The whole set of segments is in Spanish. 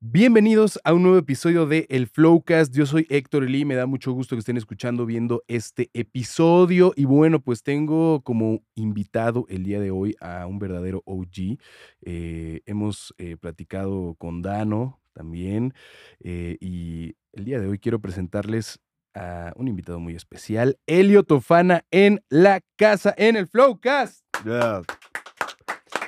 Bienvenidos a un nuevo episodio de El Flowcast. Yo soy Héctor Lee, me da mucho gusto que estén escuchando, viendo este episodio. Y bueno, pues tengo como invitado el día de hoy a un verdadero OG. Eh, hemos eh, platicado con Dano también. eh, y el día de hoy quiero presentarles a un invitado muy especial, Elio Tofana en la casa, en el Flowcast. Ya.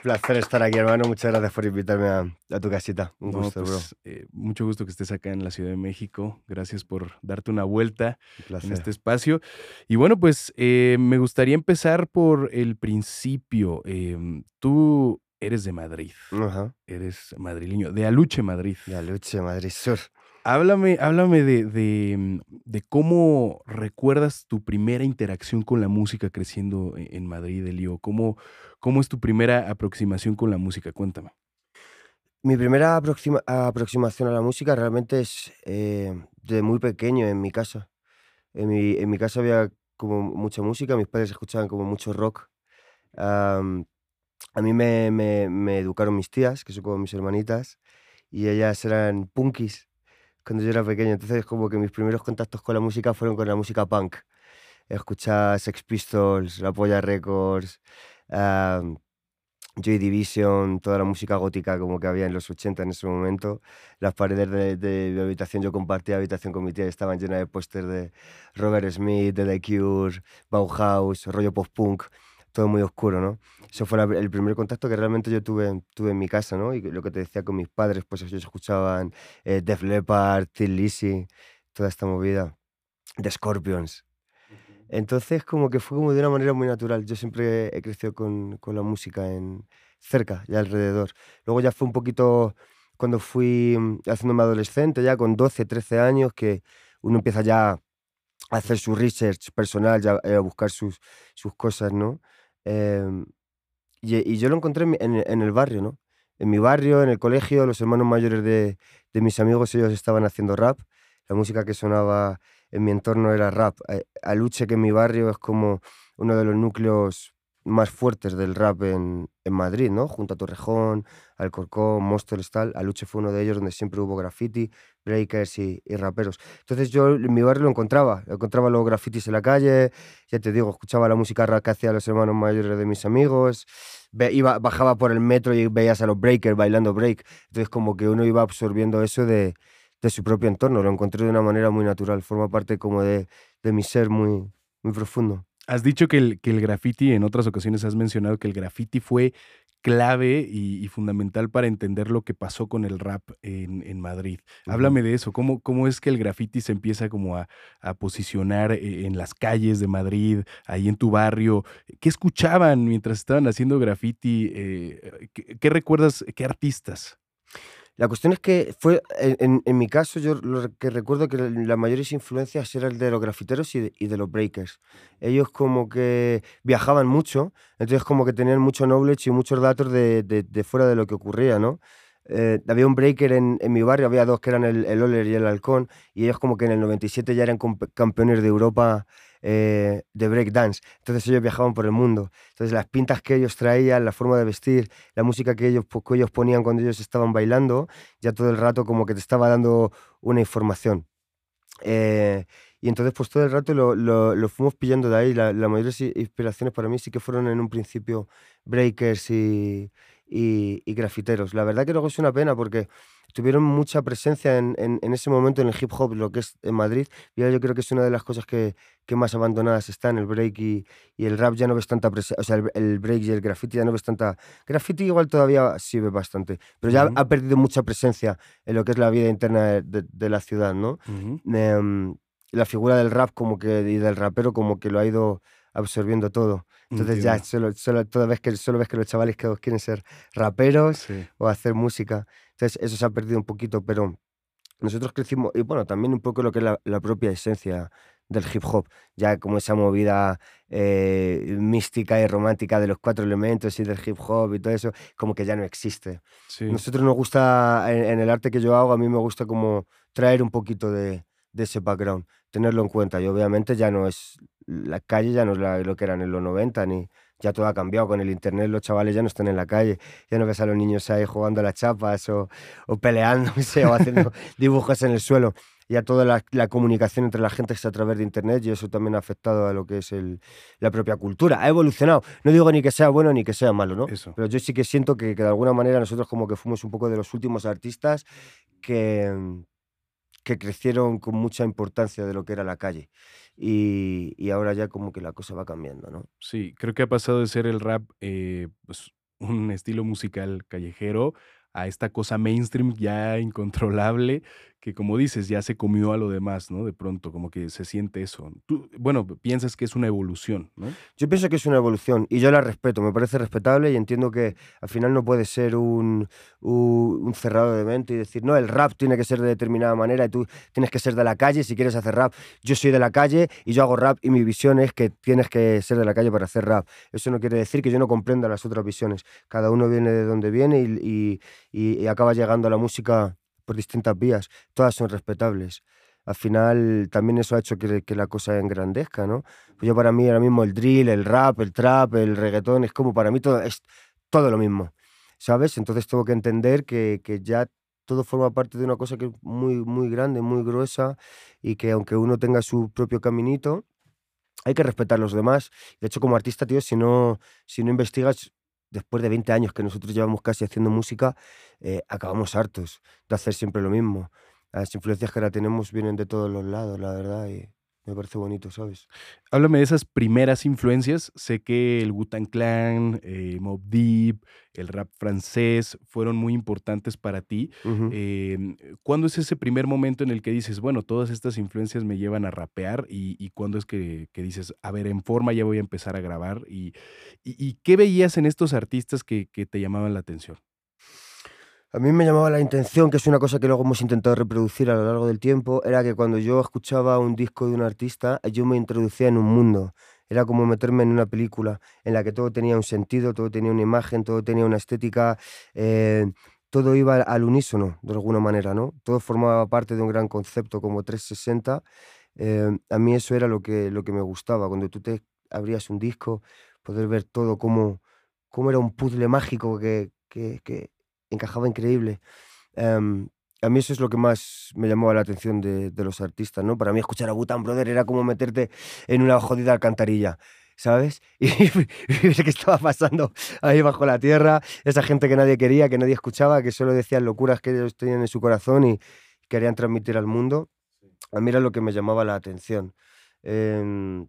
Placer estar aquí, hermano. Muchas gracias por invitarme a, a tu casita. Un No, gusto, pues, eh, mucho gusto que estés acá en la Ciudad de México. Gracias por darte una vuelta. bro. Un en este espacio. Y bueno, pues eh, me gustaría empezar por el principio. Em, tú eres de Madrid, Ajá. eres madrileño, de Aluche, Madrid. Ya, Luche, Madrid Sur. Háblame, háblame de, de, mm, de cómo recuerdas tu primera interacción con la música creciendo e- en Madrid, Elio. ¿Cómo, ¿Cómo es tu primera aproximación con la música? Cuéntame. Mi primera aproxima- aproximación a la música realmente es eh, de muy pequeño en mi casa. En mi, en mi casa había como mucha música, mis padres escuchaban como mucho rock. A mí me, me- me educaron mis tías, que son como mis hermanitas, y ellas eran punkis cuando yo era pequeño. Entonces como que mis primeros contactos con la música fueron con la música punk. Escuchar Sex Pistols, La Polla Records, Joy Division, toda la música gótica como que había en los 80 en ese momento. Las paredes de, de mi habitación, yo compartía habitación con mi tía estaban llenas de pósters de Robert Smith, de The Cure, Bauhaus, rollo post-punk, todo muy oscuro, ¿no? Eso fue la- el primer contacto que realmente yo tuve, tuve en mi casa, ¿no? Y lo que te decía con mis padres, pues ellos escuchaban eh, Def Leppard, Thin Lizzy, toda esta movida, The Scorpions. Entonces, como que fue como de una manera muy natural. Yo siempre he crecido con, con la música en cerca y alrededor. Luego ya fue un poquito cuando fui mm, haciéndome adolescente, ya con 12, 13 años, que uno empieza ya a hacer su research personal, ya eh, a buscar sus, sus cosas, ¿no? Em, y, yo lo encontré en el barrio, ¿no? En mi barrio, en el colegio, los hermanos mayores de, de mis amigos, ellos estaban haciendo rap. La música que sonaba en mi entorno era rap. Eh, Aluche, que en mi barrio es como uno de los núcleos más fuertes del rap en, en Madrid, ¿no? Junto a Torrejón, Alcorcón, Móstoles, tal. Aluche fue uno de ellos donde siempre hubo graffiti, breakers y, y raperos. Entonces yo en mi barrio lo encontraba, encontraba los grafitis en la calle, ya te digo, escuchaba la música rap que hacían los hermanos mayores de mis amigos, ve- iba, bajaba por el metro y veías a los breakers bailando break. Entonces como que uno iba absorbiendo eso de, de su propio entorno, lo encontré de una manera muy natural, forma parte como de, de mi ser muy, muy profundo. Has dicho que el, que el graffiti, en otras ocasiones has mencionado que el graffiti fue clave y, y fundamental para entender lo que pasó con el rap en, en Madrid. Háblame de eso, ¿cómo, cómo es que el graffiti se empieza como a, a posicionar eh, en las calles de Madrid, ahí en tu barrio? ¿Qué escuchaban mientras estaban haciendo graffiti? Eh, ¿qué, qué recuerdas, qué artistas? La cuestión es que fue, en, en- mi caso, yo lo que recuerdo que las mayores influencias eran de los grafiteros y de, los breakers. Ellos como que viajaban mucho, entonces como que tenían mucho knowledge y muchos datos de, de- fuera de lo que ocurría, ¿no? Eh, había un breaker en, en mi barrio, había dos que eran el, el Oler y el Halcón, y ellos como que en el 97 ya eran campeones de Europa eh, de breakdance. Entonces ellos viajaban por el mundo. Entonces las pintas que ellos traían, la forma de vestir, la música que ellos, que ellos ponían cuando ellos estaban bailando, ya todo el rato como que te estaba dando una información. Eh, y entonces pues todo el rato lo, lo- lo fuimos pillando de ahí. La, las mayores inspiraciones para mí sí que fueron en un principio breakers y, y, y grafiteros. La verdad que luego es una pena porque tuvieron mucha presencia en, en- en ese momento en el hip hop, lo que es en Madrid. Y ahora yo creo que es una de las cosas que, que más abandonadas están, el break y, y el rap ya no ves tanta presencia, o sea, el, el break y el graffiti ya no ves tanta... Graffiti igual todavía sí ve bastante, pero ya ha perdido mucha presencia en lo que es la vida interna de, de- de la ciudad, ¿no? Em, la figura del rap como que, y del rapero como que lo ha ido absorbiendo todo. Entonces ya Entiendo. solo, solo, toda vez que, solo ves que los chavales que quieren ser raperos Sí. o hacer música. Entonces eso se ha perdido un poquito, pero nosotros crecimos, y bueno, también un poco lo que es la, la propia esencia del hip hop, ya como esa movida eh, mística y romántica de los cuatro elementos y del hip hop y todo eso, como que ya no existe. Sí. Nosotros nos gusta, en, en el arte que yo hago, a mí me gusta como traer un poquito de, de ese background, tenerlo en cuenta. Y obviamente ya no es, la calle ya no es la- lo que eran en los 90 ni, ya todo ha cambiado. Con el internet los chavales ya no están en la calle, ya no ves a los niños ahí jugando a las chapas o, o peleándose o haciendo dibujos en el suelo. Ya toda la, la, comunicación entre la gente es a través de internet y eso también ha afectado a lo que es el, la propia cultura. Ha evolucionado. No digo ni que sea bueno ni que sea malo, ¿no? Eso. Pero yo sí que siento que, que de alguna manera nosotros como que fuimos un poco de los últimos artistas que, que crecieron con mucha importancia de lo que era la calle. Y, y, ahora ya como que la cosa va cambiando, ¿no? Sí, creo que ha pasado de ser el rap eh, pues, un estilo musical callejero a esta cosa mainstream ya incontrolable que como dices ya se comió a lo demás, ¿no? De pronto como que se siente eso. Tú, bueno, piensas que es una evolución. Yo pienso que es una evolución y yo la respeto, me parece respetable y entiendo que al final no puede ser un, un, un cerrado de mente y decir, no, el rap tiene que ser de determinada manera y tú tienes que ser de la calle si quieres hacer rap. Yo soy de la calle y yo hago rap y mi visión es que tienes que ser de la calle para hacer rap. Eso no quiere decir que yo no comprenda las otras visiones. Cada uno viene de donde viene y, y, y acaba llegando a la música por distintas vías, todas son respetables. Al final también eso ha hecho que, la cosa engrandezca, ¿no? Pues yo para mí ahora mismo el drill, el rap, el trap, el reggaetón, es como para mí todo, es todo lo mismo, ¿sabes? Entonces tengo que entender que, que ya todo forma parte de una cosa que es muy, muy grande, muy gruesa y que aunque uno tenga su propio caminito, hay que respetar a los demás. De hecho, como artista, tío, si no, si no investigas, después de 20 años que nosotros llevamos casi haciendo música, eh, acabamos hartos de hacer siempre lo mismo. Las influencias que ahora tenemos vienen de todos los lados, la verdad, me parece bonito, ¿sabes? Háblame de esas primeras influencias. Sé que el Wu-Tang Clan, eh, Mob Deep, el rap francés fueron muy importantes para ti. Uh -huh. eh, ¿Cuándo es ese primer momento en el que dices, bueno, todas estas influencias me llevan a rapear? ¿Y, y cuándo es que, que, dices, a ver, en forma ya voy a empezar a grabar? ¿Y, y, y qué veías en estos artistas que, que te llamaban la atención? A mí me llamaba la intención, que es una cosa que luego hemos intentado reproducir a lo largo del tiempo, era que cuando yo escuchaba un disco de un artista, yo me introducía en un mundo. Era como meterme en una película en la que todo tenía un sentido, todo tenía una imagen, todo tenía una estética, eh, todo iba al unísono, de alguna manera, ¿no? Todo formaba parte de un gran concepto como 360. Eh, a mí eso era lo que, lo que me gustaba, cuando tú te abrías un disco, poder ver todo como, como era un puzzle mágico que, que, que encajaba increíble. Um, a mí eso es lo que más me llamaba la atención de, de los artistas, ¿no? Para mí escuchar a Butan Brother era como meterte en una jodida alcantarilla, ¿sabes? Y, ver qué estaba pasando ahí bajo la tierra, esa gente que nadie quería, que nadie escuchaba, que solo decían locuras que ellos tenían en su corazón y querían transmitir al mundo. A mí era lo que me llamaba la atención. Eh,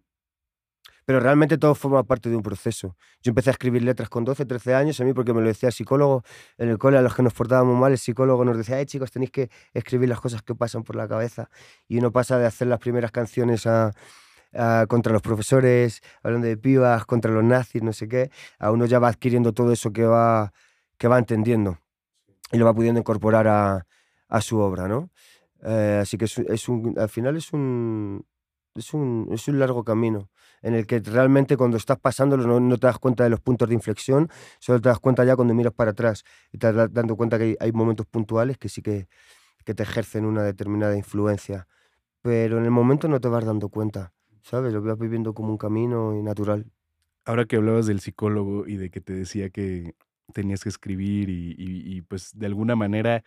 pero realmente todo forma parte de un proceso. Yo empecé a escribir letras con 12, 13 años, a mí porque me lo decía el psicólogo. En el cole, a los que nos portábamos mal, el psicólogo nos decía, eh, chicos, tenéis que escribir las cosas que pasan por la cabeza. Y uno pasa de hacer las primeras canciones a, a, contra los profesores, hablando de pibas, contra los nazis, no sé qué, a uno ya va adquiriendo todo eso que va, que va entendiendo y lo va pudiendo incorporar a, a su obra, ¿no? Eh, así que es, es un, al final es un, es un, es un largo camino en el que realmente cuando estás pasándolo no, no, te das cuenta de los puntos de inflexión, solo te das cuenta ya cuando miras para atrás y te das dando cuenta que hay, hay momentos puntuales que sí que, que, te ejercen una determinada influencia, pero en el momento no te vas dando cuenta, ¿sabes? Lo vas viviendo como un camino natural. Ahora que hablabas del psicólogo y de que te decía que tenías que escribir y, y, y pues de alguna manera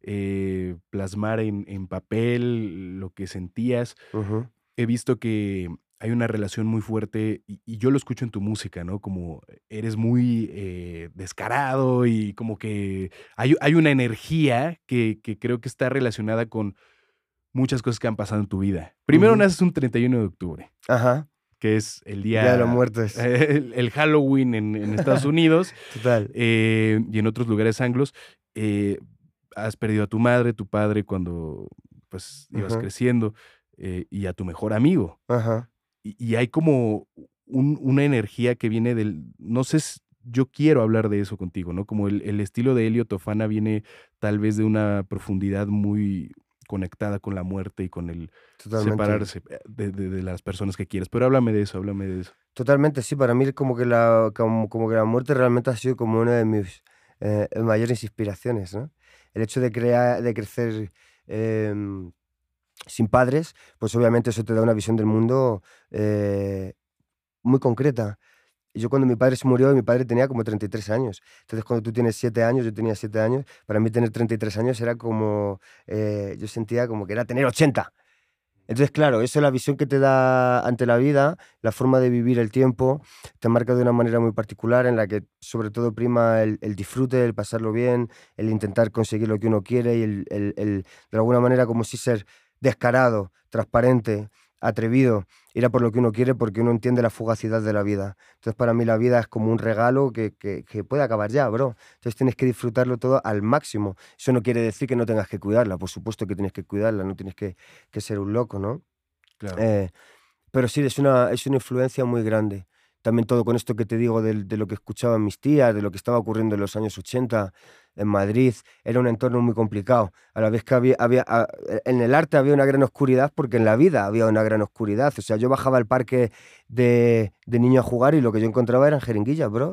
eh, plasmar en, en, papel lo que sentías, uh -huh. he visto que hay una relación muy fuerte y, y, yo lo escucho en tu música, ¿no? Como eres muy eh, descarado y como que hay, hay una energía que, que, creo que está relacionada con muchas cosas que han pasado en tu vida. Primero uh -huh. naces un 31 de octubre. Ajá. Que es el día, día de los muertos. El, el Halloween en, en, Estados Unidos. Total. Eh, y en otros lugares anglos. Eh, has perdido a tu madre, tu padre cuando pues ibas uh -huh. creciendo. Eh, y a tu mejor amigo. Ajá y, y hay como un, una energía que viene del, no sé, yo quiero hablar de eso contigo, ¿no? Como el, el estilo de Helio Tofana viene tal vez de una profundidad muy conectada con la muerte y con el Totalmente. separarse eh, de, de, de, las personas que quieres. Pero háblame de eso, háblame de eso. Totalmente, sí, para mí como que la, como, como que la muerte realmente ha sido como una de mis eh, mayores inspiraciones, ¿no? El hecho de, crear, de crecer eh, sin padres, pues obviamente eso te da una visión del mundo eh, muy concreta. yo cuando mi padre se murió, mi padre tenía como 33 años. Entonces cuando tú tienes 7 años, yo tenía 7 años, para mí tener 33 años era como, eh, yo sentía como que era tener 80. Entonces, claro, eso es la visión que te da ante la vida, la forma de vivir el tiempo, te marca de una manera muy particular en la que sobre todo prima el, disfrute, el pasarlo bien, el intentar conseguir lo que uno quiere y el, el de alguna manera como si ser descarado, transparente, atrevido, ir a por lo que uno quiere porque uno entiende la fugacidad de la vida. Entonces para mí la vida es como un regalo que, que, puede acabar ya, bro. Entonces tienes que disfrutarlo todo al máximo. Eso no quiere decir que no tengas que cuidarla, por supuesto que tienes que cuidarla, no tienes que, que ser un loco, ¿no? Claro. Eh, pero sí, es una, es una influencia muy grande. También todo con esto que te digo de, de lo que escuchaban mis tías, de lo que estaba ocurriendo en los años 80, en Madrid, era un entorno muy complicado. A la vez que había, había en el arte había una gran oscuridad porque en la vida había una gran oscuridad. O sea, yo bajaba al parque de, de niño a jugar y lo que yo encontraba eran jeringuillas, bro.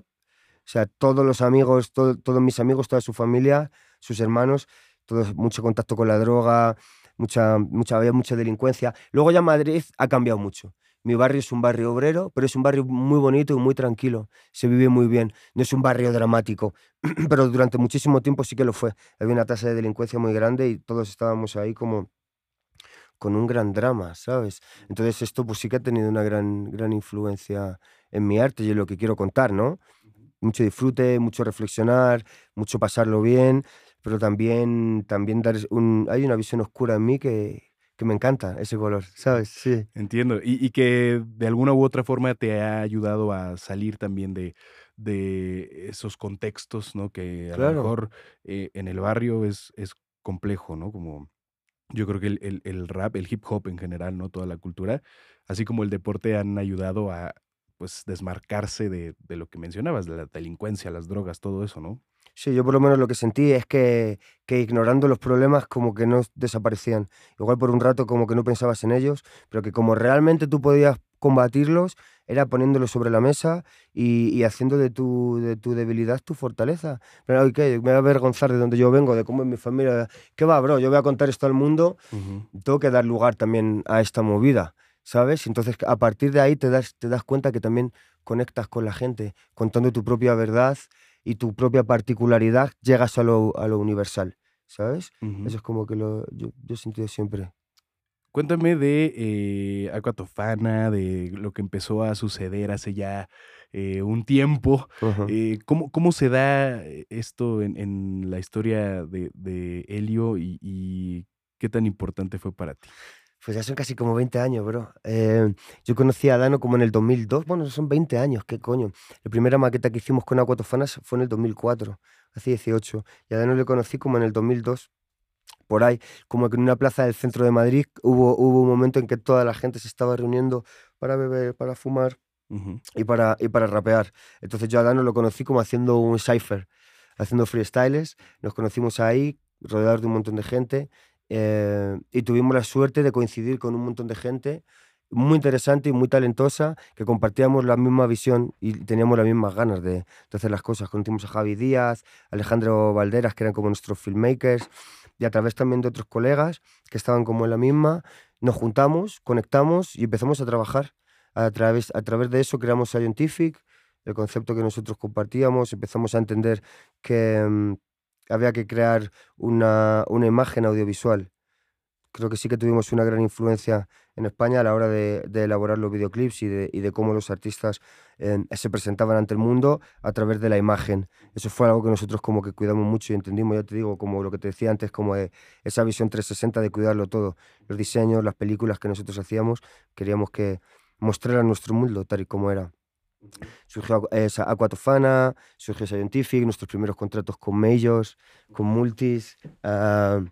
O sea, todos los amigos, todos mis amigos, toda su familia, sus hermanos, todos, mucho contacto con la droga, mucha, mucha, había mucha delincuencia. Luego ya Madrid ha cambiado mucho. Mi barrio es un barrio obrero, pero es un barrio muy bonito y muy tranquilo. Se vive muy bien. No es un barrio dramático, pero durante muchísimo tiempo sí que lo fue. Había una tasa de delincuencia muy grande y todos estábamos ahí como con un gran drama, ¿sabes? Entonces esto pues sí que ha tenido una gran, gran influencia en mi arte y en lo que quiero contar, ¿no? Mucho disfrute, mucho reflexionar, mucho pasarlo bien, pero también, también dar un, hay una visión oscura en mí que, que me encanta ese color, ¿sabes? Sí. Entiendo. Y, que de alguna u otra forma te ha ayudado a salir también de, de esos contextos, ¿no? Que a lo mejor eh, en el barrio es, es complejo, ¿no? Como yo creo que el, el, rap, el hip hop en general, ¿no? Toda la cultura, así como el deporte han ayudado a pues desmarcarse de, de lo que mencionabas, de la delincuencia, las drogas, todo eso, ¿no? Sí, yo por lo menos lo que sentí es que, que, ignorando los problemas como que no desaparecían. Igual por un rato como que no pensabas en ellos, pero que como realmente tú podías combatirlos era poniéndolos sobre la mesa y, y haciendo de tu, de tu debilidad tu fortaleza. Pero ¿qué? me voy a avergonzar de donde yo vengo, de cómo es mi familia. ¿Qué va, bro? Yo voy a contar esto al mundo. Tengo que dar lugar también a esta movida, ¿sabes? Entonces a partir de ahí te das, te das cuenta que también conectas con la gente, contando tu propia verdad y tu propia particularidad, llegas a lo, a lo universal, ¿sabes? Eso es como que lo, yo, yo he sentido siempre. Cuéntame de eh, Aquatofana, de lo que empezó a suceder hace ya eh, un tiempo. Eh, ¿cómo, ¿cómo, se da esto en, en la historia de, de Helio y, y, qué tan importante fue para ti? Pues ya son casi como 20 años, bro. Eh, yo conocí a Dano como en el 2002. Bueno, son 20 años, qué coño. La primera maqueta que hicimos con Aquatofanas fue en el 2004, hace 18. Y a Dano le conocí como en el 2002 por ahí, como que en una plaza del centro de Madrid hubo, hubo un momento en que toda la gente se estaba reuniendo para beber, para fumar y, para, y para rapear. Entonces yo a Dano lo conocí como haciendo un cipher, haciendo freestyles. Nos conocimos ahí, rodeados de un montón de gente. Eh, y tuvimos la suerte de coincidir con un montón de gente muy interesante y muy talentosa que compartíamos la misma visión y teníamos las mismas ganas de, hacer las cosas. Conocimos a Javi Díaz, Alejandro Valderas, que eran como nuestros filmmakers, y a través también de otros colegas que estaban como en la misma, nos juntamos, conectamos y empezamos a trabajar. A través, a través de eso creamos Scientific, el concepto que nosotros compartíamos, empezamos a entender que, mm, había que crear una, una, imagen audiovisual. Creo que sí que tuvimos una gran influencia en España a la hora de, de elaborar los videoclips y de, y de cómo los artistas eh, se presentaban ante el mundo a través de la imagen. Eso fue algo que nosotros como que cuidamos mucho y entendimos, ya te digo, como lo que te decía antes, como esa visión 360 de cuidarlo todo. Los diseños, las películas que nosotros hacíamos, queríamos que mostraran nuestro mundo tal y como era. Surgió esa Aquatofana, surgió Scientific, nuestros primeros contratos con Majors, con Multis. Uh,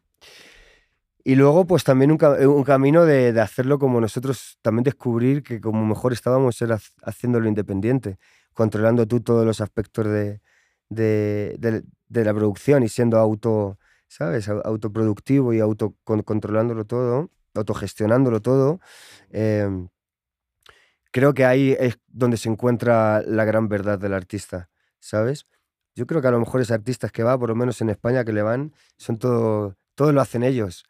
y luego, pues también un, un camino de, de, hacerlo como nosotros, también descubrir que como mejor estábamos era haciéndolo independiente, controlando tú todos los aspectos de, de, de, de la producción y siendo auto, ¿sabes? Autoproductivo y autocontrolándolo todo, autogestionándolo todo. Eh, creo que ahí es donde se encuentra la gran verdad del artista, ¿sabes? Yo creo que a lo mejor es artistas que va, por lo menos en España, que le van, son todo, todo lo hacen ellos,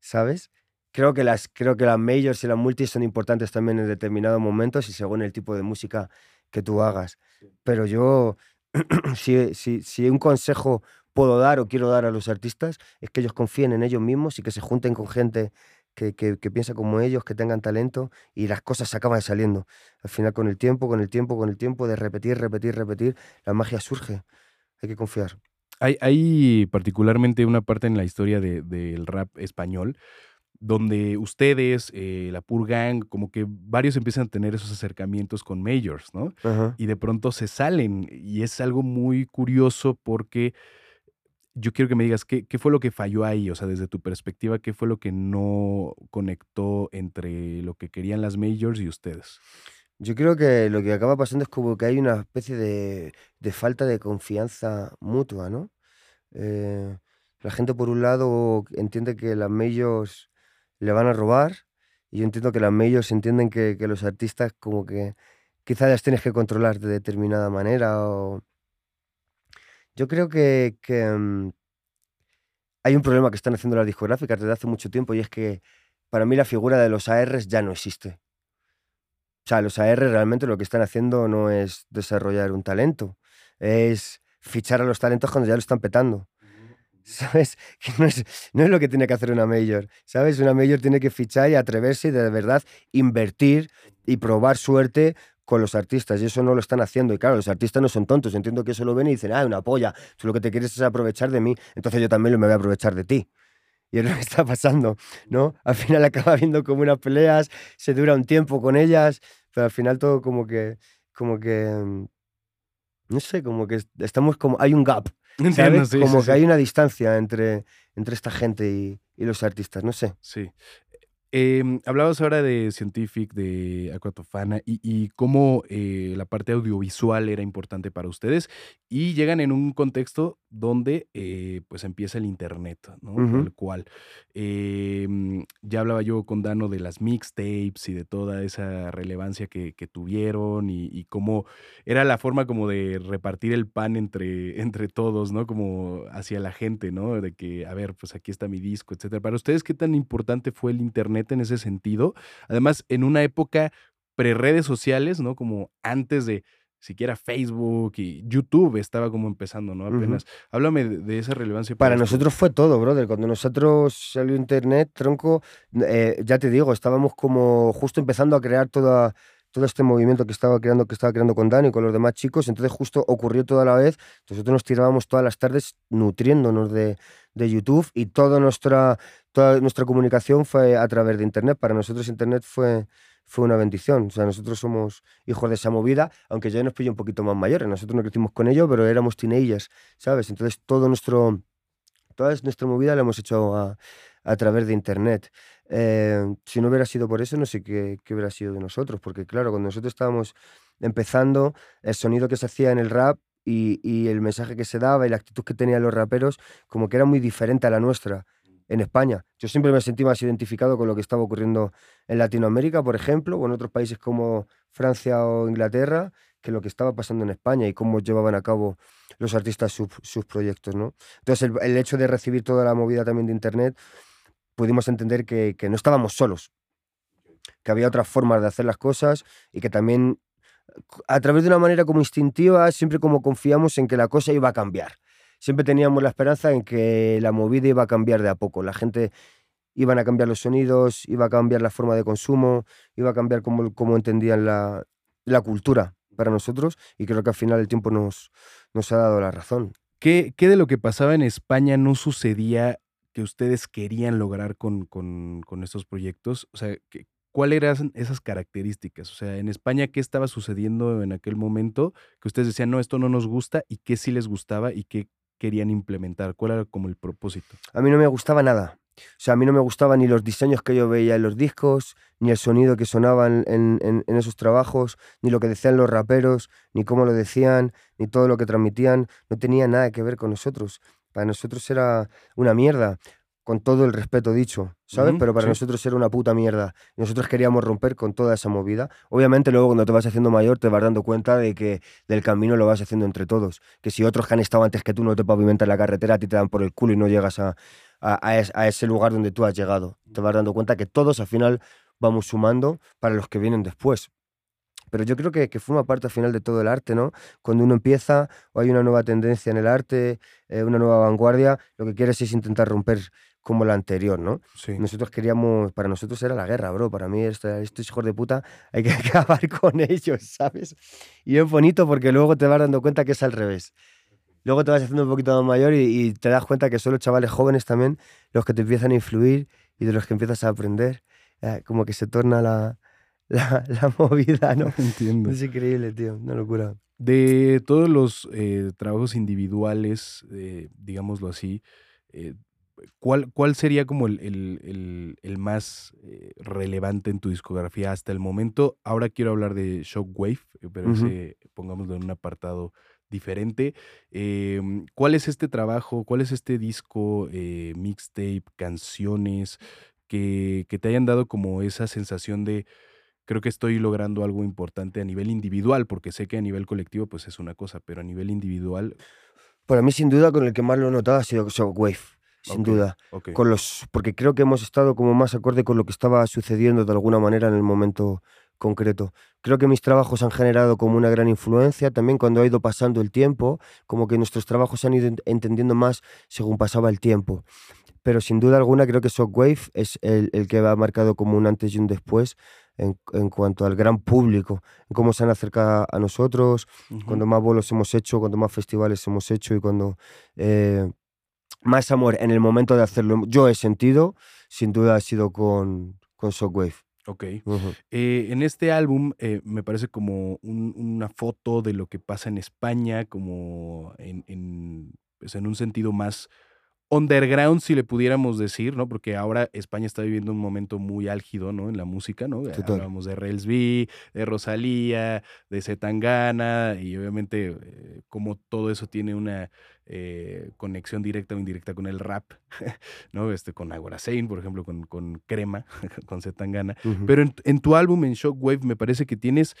¿sabes? Creo que, las, creo que las majors y las multis son importantes también en determinados momentos y según el tipo de música que tú hagas. Pero yo, si, si, si un consejo puedo dar o quiero dar a los artistas es que ellos confíen en ellos mismos y que se junten con gente que, que, que, piensa como ellos, que tengan talento y las cosas se acaban saliendo. Al final, con el tiempo, con el tiempo, con el tiempo de repetir, repetir, repetir, la magia surge. Hay que confiar. Hay, hay particularmente una parte en la historia del de, rap español donde ustedes, eh, la Pur Gang, como que varios empiezan a tener esos acercamientos con majors, ¿no? Ajá. Y de pronto se salen. Y es algo muy curioso porque yo quiero que me digas qué, qué fue lo que falló ahí, o sea, desde tu perspectiva, qué fue lo que no conectó entre lo que querían las majors y ustedes. Yo creo que lo que acaba pasando es como que hay una especie de, de falta de confianza mutua, ¿no? Eh, la gente, por un lado, entiende que las majors le van a robar, y yo entiendo que las majors entienden que, que los artistas, como que quizás las tienes que controlar de determinada manera. O... Yo creo que, que mm, hay un problema que están haciendo las discográficas desde hace mucho tiempo, y es que para mí la figura de los ARs ya no existe. O sea, los AR realmente lo que están haciendo no es desarrollar un talento, es fichar a los talentos cuando ya lo están petando. ¿Sabes? Que no es, no es lo que tiene que hacer una mayor. ¿Sabes? Una mayor tiene que fichar y atreverse y de verdad invertir y probar suerte con los artistas y eso no lo están haciendo. Y claro, los artistas no son tontos. Entiendo que eso lo ven y dicen, ah, una polla, tú lo que te quieres es aprovechar de mí, entonces yo también me voy a aprovechar de ti. Y es lo que está pasando, ¿no? Al final acaba viendo como unas peleas, se dura un tiempo con ellas, pero al final todo como que, como que, mm, no sé, como que estamos como, hay un gap, ¿sabes? Entiendo, sí, como sí, que sí. hay una distancia entre, entre esta gente y, y los artistas, no sé. Sí. Em, hablabas ahora de Scientific, de Aquatofana y, y cómo eh, la parte audiovisual era importante para ustedes y llegan en un contexto donde eh, pues empieza el internet, ¿no? Tal cual. Em, ya hablaba yo con Dano de las mixtapes y de toda esa relevancia que, que tuvieron y, y cómo era la forma como de repartir el pan entre, entre todos, ¿no? Como hacia la gente, ¿no? De que, a ver, pues aquí está mi disco, etcétera. Para ustedes, ¿qué tan importante fue el internet en ese sentido? Además, en una época pre-redes sociales, ¿no? Como antes de siquiera Facebook y YouTube estaba como empezando, ¿no? Apenas. Háblame de, de esa relevancia Para nosotros fue todo, brother. Cuando nosotros salió internet, tronco, eh, ya te digo, estábamos como justo empezando a crear toda, todo este movimiento que estaba creando, que estaba creando con Dani y con los demás chicos. Entonces justo ocurrió toda la vez. Nosotros nos tirábamos todas las tardes nutriéndonos de, de YouTube y toda nuestra, toda nuestra comunicación fue a través de internet. Para nosotros internet fue, fue una bendición. O sea, nosotros somos hijos de esa movida, aunque ya nos pilló un poquito más mayores. Nosotros no crecimos con ello, pero éramos teenagers, ¿sabes? Entonces todo nuestro toda nuestra movida la hemos hecho a, a través de internet. Eh, si no hubiera sido por eso, no sé qué, qué hubiera sido de nosotros, porque claro, cuando nosotros estábamos empezando, el sonido que se hacía en el rap y, y el mensaje que se daba y la actitud que tenían los raperos, como que era muy diferente a la nuestra en España. Yo siempre me sentí más identificado con lo que estaba ocurriendo en Latinoamérica, por ejemplo, o en otros países como Francia o Inglaterra, que lo que estaba pasando en España y cómo llevaban a cabo los artistas sus, sus proyectos, ¿no? Entonces, el, el hecho de recibir toda la movida también de Internet, pudimos entender que, que no estábamos solos, que había otras formas de hacer las cosas y que también a través de una manera como instintiva, siempre como confiamos en que la cosa iba a cambiar. Siempre teníamos la esperanza en que la movida iba a cambiar de a poco. La gente iban a cambiar los sonidos, iba a cambiar la forma de consumo, iba a cambiar cómo, cómo entendían la, la cultura para nosotros y creo que al final el tiempo nos, nos ha dado la razón. ¿Qué, ¿Qué de lo que pasaba en España no sucedía que ustedes querían lograr con, con, con estos proyectos? O sea, ¿qué- ¿cuáles eran esas características? O sea, en España, ¿qué estaba sucediendo en aquel momento que ustedes decían, no, esto no nos gusta y qué sí les gustaba y qué querían implementar? ¿Cuál era como el propósito? A mí no me gustaba nada. O sea, a mí no me gustaban ni los diseños que yo veía en los discos, ni el sonido que sonaba en, en- en- en esos trabajos, ni lo que decían los raperos, ni cómo lo decían, ni todo lo que transmitían. No tenía nada que ver con nosotros. Para nosotros era una mierda, con todo el respeto dicho, ¿sabes? Ujú, Pero para sí. nosotros era una puta mierda. Nosotros queríamos romper con toda esa movida. Obviamente luego cuando te vas haciendo mayor te vas dando cuenta de que del camino lo vas haciendo entre todos. Que si otros que han estado antes que tú no te pavimentan la carretera, a ti te dan por el culo y no llegas a, a, a es- a ese lugar donde tú has llegado. Te vas dando cuenta que todos al final vamos sumando para los que vienen después. Pero yo creo que, que forma parte al final de todo el arte, ¿no? Cuando uno empieza o hay una nueva tendencia en el arte, eh, una nueva vanguardia, lo que quieres es intentar romper como la anterior, ¿no? Sí. Nosotros queríamos, para nosotros era la guerra, bro. Para mí, esto- estos hijos de puta, hay que acabar con ellos, ¿sabes? Y es bonito porque luego te vas dando cuenta que es al revés. Luego te vas haciendo un poquito más mayor y, y te das cuenta que son los chavales jóvenes también los que te empiezan a influir y de los que empiezas a aprender. Eh, como que se torna la, la, la movida, ¿no? Entiendo. Es increíble, tío. Una locura. De todos los eh, trabajos individuales, eh, digámoslo así, eh, ¿cuál, cuál sería como el, el- el- el más relevante en tu discografía hasta el momento? Ahora quiero hablar de Shockwave, pero Ujú. ese pongámoslo en un apartado diferente. Em, ¿Cuál es este trabajo? ¿Cuál es este disco, mixtape, canciones que, que te hayan dado como esa sensación de creo que estoy logrando algo importante a nivel individual, porque sé que a nivel colectivo pues es una cosa, pero a nivel individual, Para mí, sin duda, con el que más lo he notado ha sido Shockwave. Sin duda. con los porque creo que hemos estado como más acorde con lo que estaba sucediendo de alguna manera en el momento concreto. Creo que mis trabajos han generado como una gran influencia también cuando ha ido pasando el tiempo, como que nuestros trabajos se han ido ent- entendiendo más según pasaba el tiempo. Pero sin duda alguna creo que Shockwave es el, el que ha marcado como un antes y un después en, en cuanto al gran público, en cómo se han acercado a nosotros, cuando más bolos hemos hecho, cuando más festivales hemos hecho y cuando eh, más amor en el momento de hacerlo yo he sentido, sin duda ha sido con, con Shockwave. Ok. Eh, en este álbum eh, me parece como un- una foto de lo que pasa en España, como en, en, pues, en un sentido más underground, si le pudiéramos decir, ¿no? Porque ahora España está viviendo un momento muy álgido, ¿no? En la música, ¿no? Total. Hablábamos de Rels B, de Rosalía, de Zetangana, y obviamente eh, como todo eso tiene una eh, conexión directa o indirecta con el rap, ¿no? Este, con Agora Zane, por ejemplo, con, con Crema, con Zetangana. Pero en, en tu álbum, en Shockwave, me parece que tienes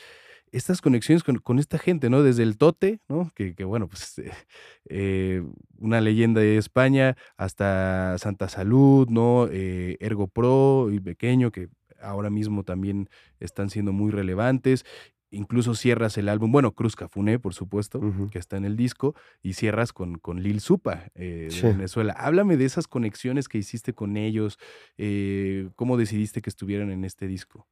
estas conexiones con, con esta gente, ¿no? Desde el Tote, ¿no? Que, que, bueno, pues eh, eh, una leyenda de España, hasta Santa Salud, ¿no? Eh, Ergo Pro y Pequeño, que ahora mismo también están siendo muy relevantes. Incluso cierras el álbum, bueno, Cruz Cafuné, por supuesto, que está en el disco, y cierras con, con Lil Supa eh, de Sí. Venezuela. Háblame de esas conexiones que hiciste con ellos, eh, cómo decidiste que estuvieran en este disco.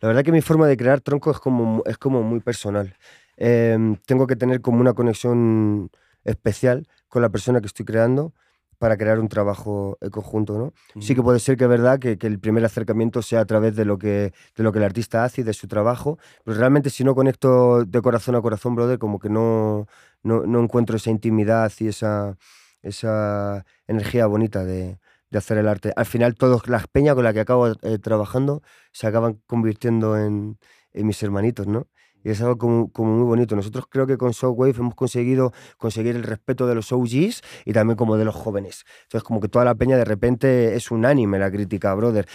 La verdad que mi forma de crear tronco es como, es como muy personal. Em, tengo que tener como una conexión especial con la persona que estoy creando para crear un trabajo en conjunto, ¿no? Sí que puede ser que es verdad que, que el primer acercamiento sea a través de lo, que, de lo que el artista hace y de su trabajo, pero realmente si no conecto de corazón a corazón, brother, como que no, no, no encuentro esa intimidad y esa, esa energía bonita de, de hacer el arte. Al final, todas las peñas con las que acabo eh, trabajando se acaban convirtiendo en, en mis hermanitos, ¿no? Y es algo como, como muy bonito. Nosotros creo que con Shockwave hemos conseguido conseguir el respeto de los OGs y también como de los jóvenes. Entonces, como que toda la peña de repente es unánime la crítica, brother.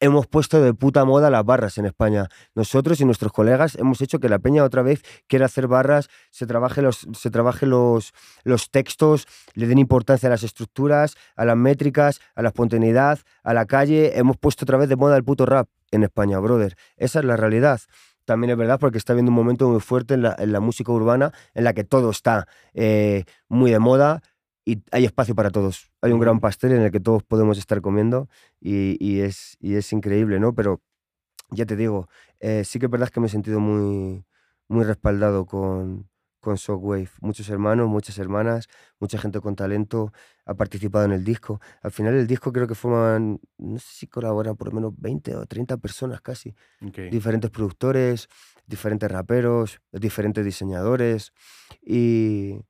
Hemos puesto de puta moda las barras en España. Nosotros y nuestros colegas hemos hecho que la peña otra vez quiera hacer barras, se trabaje los, se trabaje los, los textos, le den importancia a las estructuras, a las métricas, a la espontaneidad, a la calle. Hemos puesto otra vez de moda el puto rap en España, brother. Esa es la realidad. También es verdad porque está habiendo un momento muy fuerte en la, en la música urbana en la que todo está eh, muy de moda y hay espacio para todos. Hay un gran pastel en el que todos podemos estar comiendo y, y es, y es increíble, ¿no? Pero ya te digo, eh, sí que es verdad que me he sentido muy, muy respaldado con, con Shockwave. Muchos hermanos, muchas hermanas, mucha gente con talento ha participado en el disco. Al final el disco creo que forman, no sé si colaboran por lo menos 20 o 30 personas casi. Diferentes productores, diferentes raperos, diferentes diseñadores. Y,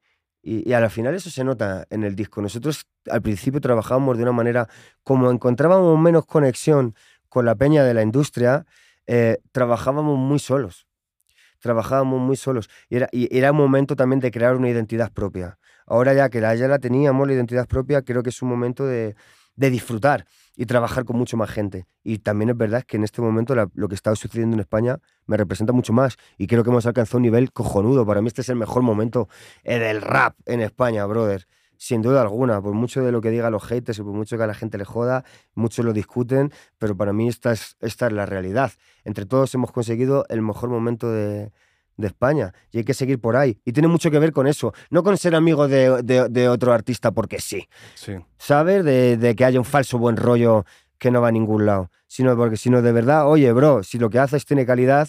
y, y al final eso se nota en el disco. Nosotros al principio trabajábamos de una manera, como encontrábamos menos conexión con la peña de la industria, eh, trabajábamos muy solos. Trabajábamos muy solos. Y era, y era un momento también de crear una identidad propia. Ahora ya que la, ya la teníamos, la identidad propia, creo que es un momento de, de disfrutar y trabajar con mucho más gente. Y también es verdad que en este momento lo que está sucediendo en España me representa mucho más. Y creo que hemos alcanzado un nivel cojonudo. Para mí este es el mejor momento eh, del rap en España, brother. Sin duda alguna, por mucho de lo que digan los haters y por mucho que a la gente le joda, muchos lo discuten, pero para mí esta es, esta es la realidad. Entre todos hemos conseguido el mejor momento de, de España y hay que seguir por ahí. Y tiene mucho que ver con eso, no con ser amigo de, de, otro artista porque sí. sí. ¿Sabes? De, de, que haya un falso buen rollo que no va a ningún lado, sino porque sino de verdad, oye, bro, si lo que haces tiene calidad,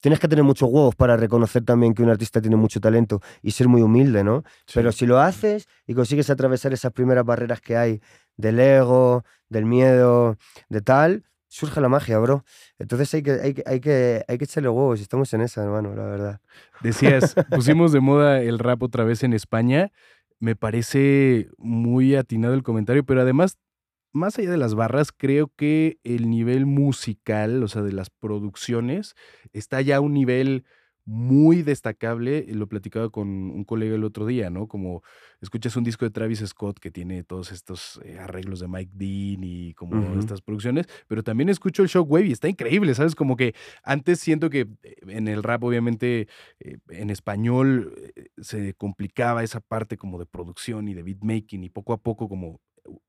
tienes que tener muchos huevos para reconocer también que un artista tiene mucho talento y ser muy humilde, ¿no? Pero si lo haces y consigues atravesar esas primeras barreras que hay del ego, del miedo, de tal, surge la magia, bro. Entonces hay que, hay, hay, que, hay que echarle huevos y estamos en esa, hermano, la verdad. Decías, pusimos de moda el rap otra vez en España. Me parece muy atinado el comentario, pero además más allá de las barras, creo que el nivel musical, o sea, de las producciones, está ya a un nivel muy destacable. Lo platicaba con un colega el otro día, ¿no? Como escuchas un disco de Travis Scott que tiene todos estos eh, arreglos de Mike Dean y como estas producciones, pero también escucho el Shockwave y está increíble, ¿sabes? Como que antes siento que eh, en el rap, obviamente, eh, en español se complicaba esa parte como de producción y de beatmaking y poco a poco como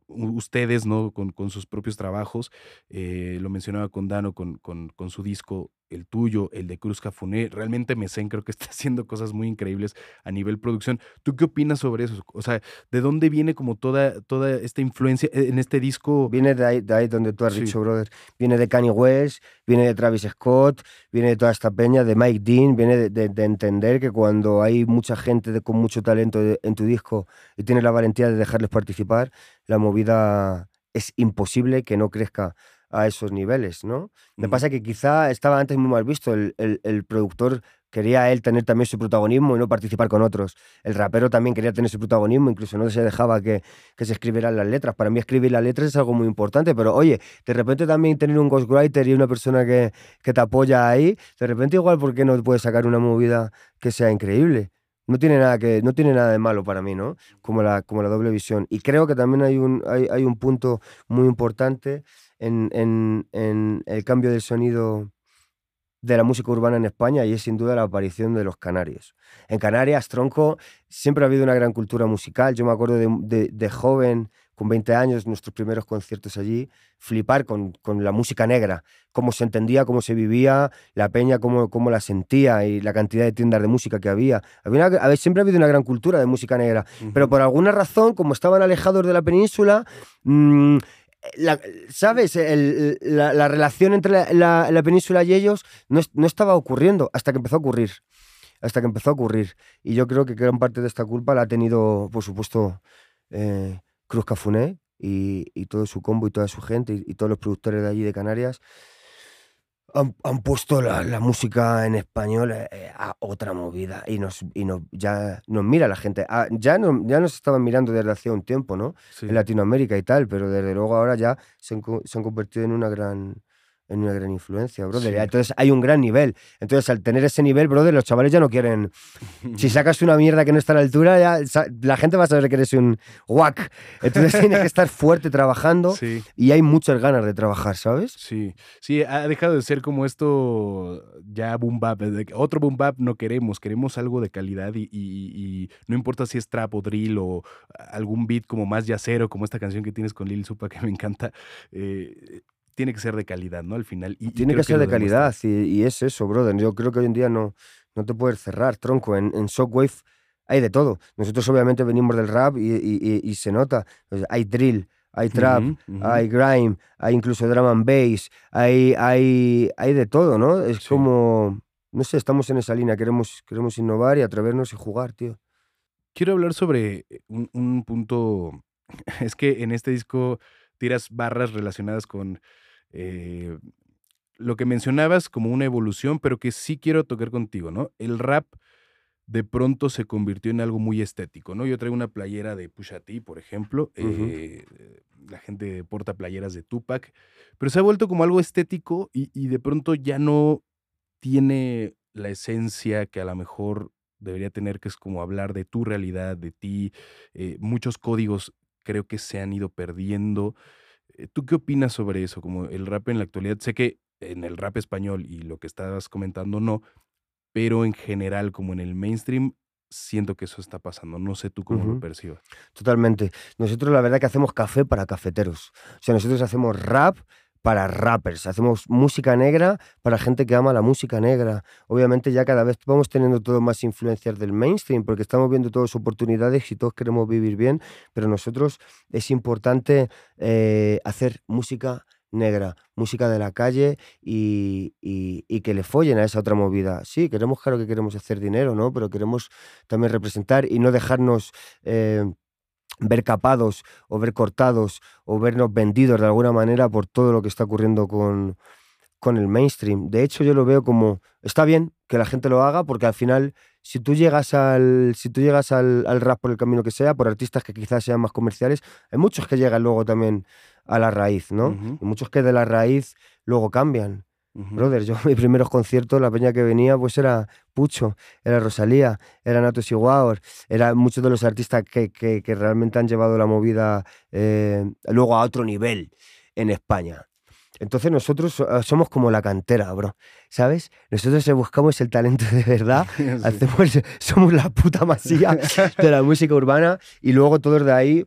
ustedes, ¿no? Con, con sus propios trabajos, lo mencionaba con Dano, con, con, con su disco el tuyo, el de Cruz Cafuné, realmente Mesen creo que está haciendo cosas muy increíbles a nivel producción. ¿Tú qué opinas sobre eso? O sea, ¿de dónde viene como toda, toda esta influencia en este disco? Viene de ahí, de ahí donde tú has dicho, brother. Viene de Kanye West, viene de Travis Scott, viene de toda esta peña, de Mike Dean, viene de, entender que cuando hay mucha gente con mucho talento en tu disco y tienes la valentía de dejarles participar, la movida es imposible que no crezca a esos niveles, ¿no? Me pasa que quizá estaba antes muy mal visto, el, el, productor quería él tener también su protagonismo y no participar con otros. El rapero también quería tener su protagonismo, incluso no se dejaba que, que, se escribieran las letras. Para mí escribir las letras es algo muy importante, pero oye, de repente también tener un ghostwriter y una persona que, que te apoya ahí, de repente igual, ¿por qué no puedes sacar una movida que sea increíble? no tiene nada que no tiene nada de malo para mí no como la como la doble visión y creo que también hay un hay, hay un punto muy importante en, en, en, el cambio del sonido de la música urbana en España y es sin duda la aparición de los canarios. En Canarias, tronco, siempre ha habido una gran cultura musical. Yo me acuerdo de, de, joven, con 20 años, nuestros primeros conciertos allí, flipar con, con, la música negra, cómo se entendía, cómo se vivía, la peña, cómo, cómo la sentía y la cantidad de tiendas de música que había. había siempre ha habido una gran cultura de música negra, pero por alguna razón, como estaban alejados de la península, mmm, ¿sabes? la, relación entre la, península y ellos no, estaba ocurriendo hasta que empezó a ocurrir. Hasta que empezó a ocurrir. Y yo creo que gran parte de esta culpa la ha tenido, por supuesto, eh, Cruz Cafuné y, todo su combo y toda su gente y todos los productores de allí de Canarias han, puesto la, música en español eh, eh, a otra movida y nos, y ya nos mira la gente. Ah, ya, no, ya nos estaban mirando desde hace un tiempo, ¿no? En Latinoamérica y tal, pero desde luego ahora ya se han convertido en una gran en una gran influencia, brother. Entonces hay un gran nivel. Entonces, al tener ese nivel, brother, los chavales ya no quieren. si sacas una mierda que no está a la altura, ya la gente va a saber que eres un guac. Entonces tienes que estar fuerte trabajando y hay muchas ganas de trabajar, ¿sabes? Sí, sí, ha dejado de ser como esto ya boom bap. Otro boom bap no queremos, queremos algo de calidad y, no importa si es trap o drill o algún beat como más yacero, como esta canción que tienes con Lil Supa que me encanta. Eh, tiene que ser de calidad, ¿no? Al final. Y, tiene que ser de calidad y, es eso, brother. Yo creo que hoy en día no, no te puedes cerrar, tronco. En, en Shockwave hay de todo. Nosotros obviamente venimos del rap y, se nota. hay drill, hay trap, hay grime, hay incluso drum and bass, hay, hay, hay de todo, ¿no? Es como, no sé, estamos en esa línea, queremos, queremos innovar y atrevernos y jugar, tío. Quiero hablar sobre un, un punto, es que en este disco tiras barras relacionadas con eh, lo que mencionabas como una evolución, pero que sí quiero tocar contigo, ¿no? El rap de pronto se convirtió en algo muy estético, ¿no? Yo traigo una playera de Pusha T, por ejemplo, eh, la gente porta playeras de Tupac, pero se ha vuelto como algo estético y, de pronto ya no tiene la esencia que a lo mejor debería tener, que es como hablar de tu realidad, de ti. Eh, muchos códigos creo que se han ido perdiendo. Eh, ¿Tú qué opinas sobre eso? Como el rap en la actualidad, sé que en el rap español y lo que estabas comentando no, pero en general, como en el mainstream, siento que eso está pasando. No sé tú cómo lo Ujú. percibas. Totalmente. Nosotros la verdad que hacemos café para cafeteros. O sea, nosotros hacemos rap para rappers, hacemos música negra para gente que ama la música negra. Obviamente ya cada vez vamos teniendo todo más influencias del mainstream porque estamos viendo todas oportunidades y todos queremos vivir bien, pero nosotros es importante eh, hacer música negra, música de la calle y, y- y que le follen a esa otra movida. Sí, queremos, claro que queremos hacer dinero, ¿no? Pero queremos también representar y no dejarnos... eh, ver capados o ver cortados o vernos vendidos de alguna manera por todo lo que está ocurriendo con, con el mainstream. De hecho, yo lo veo como, está bien que la gente lo haga porque al final, si tú llegas al, si tú llegas al, al rap por el camino que sea, por artistas que quizás sean más comerciales, hay muchos que llegan luego también a la raíz, ¿no? Y muchos que de la raíz luego cambian. Brother, yo mis primeros conciertos, la peña que venía, pues era Pucho, era Rosalía, era Natos Iguaor, eran muchos de los artistas que, que- que realmente han llevado la movida eh, luego a otro nivel en España. Entonces nosotros so- ah, somos como la cantera, bro, ¿sabes? Nosotros eh, buscamos el talento de verdad, Sí. hacemos, somos la puta masía de la música urbana y luego todos de ahí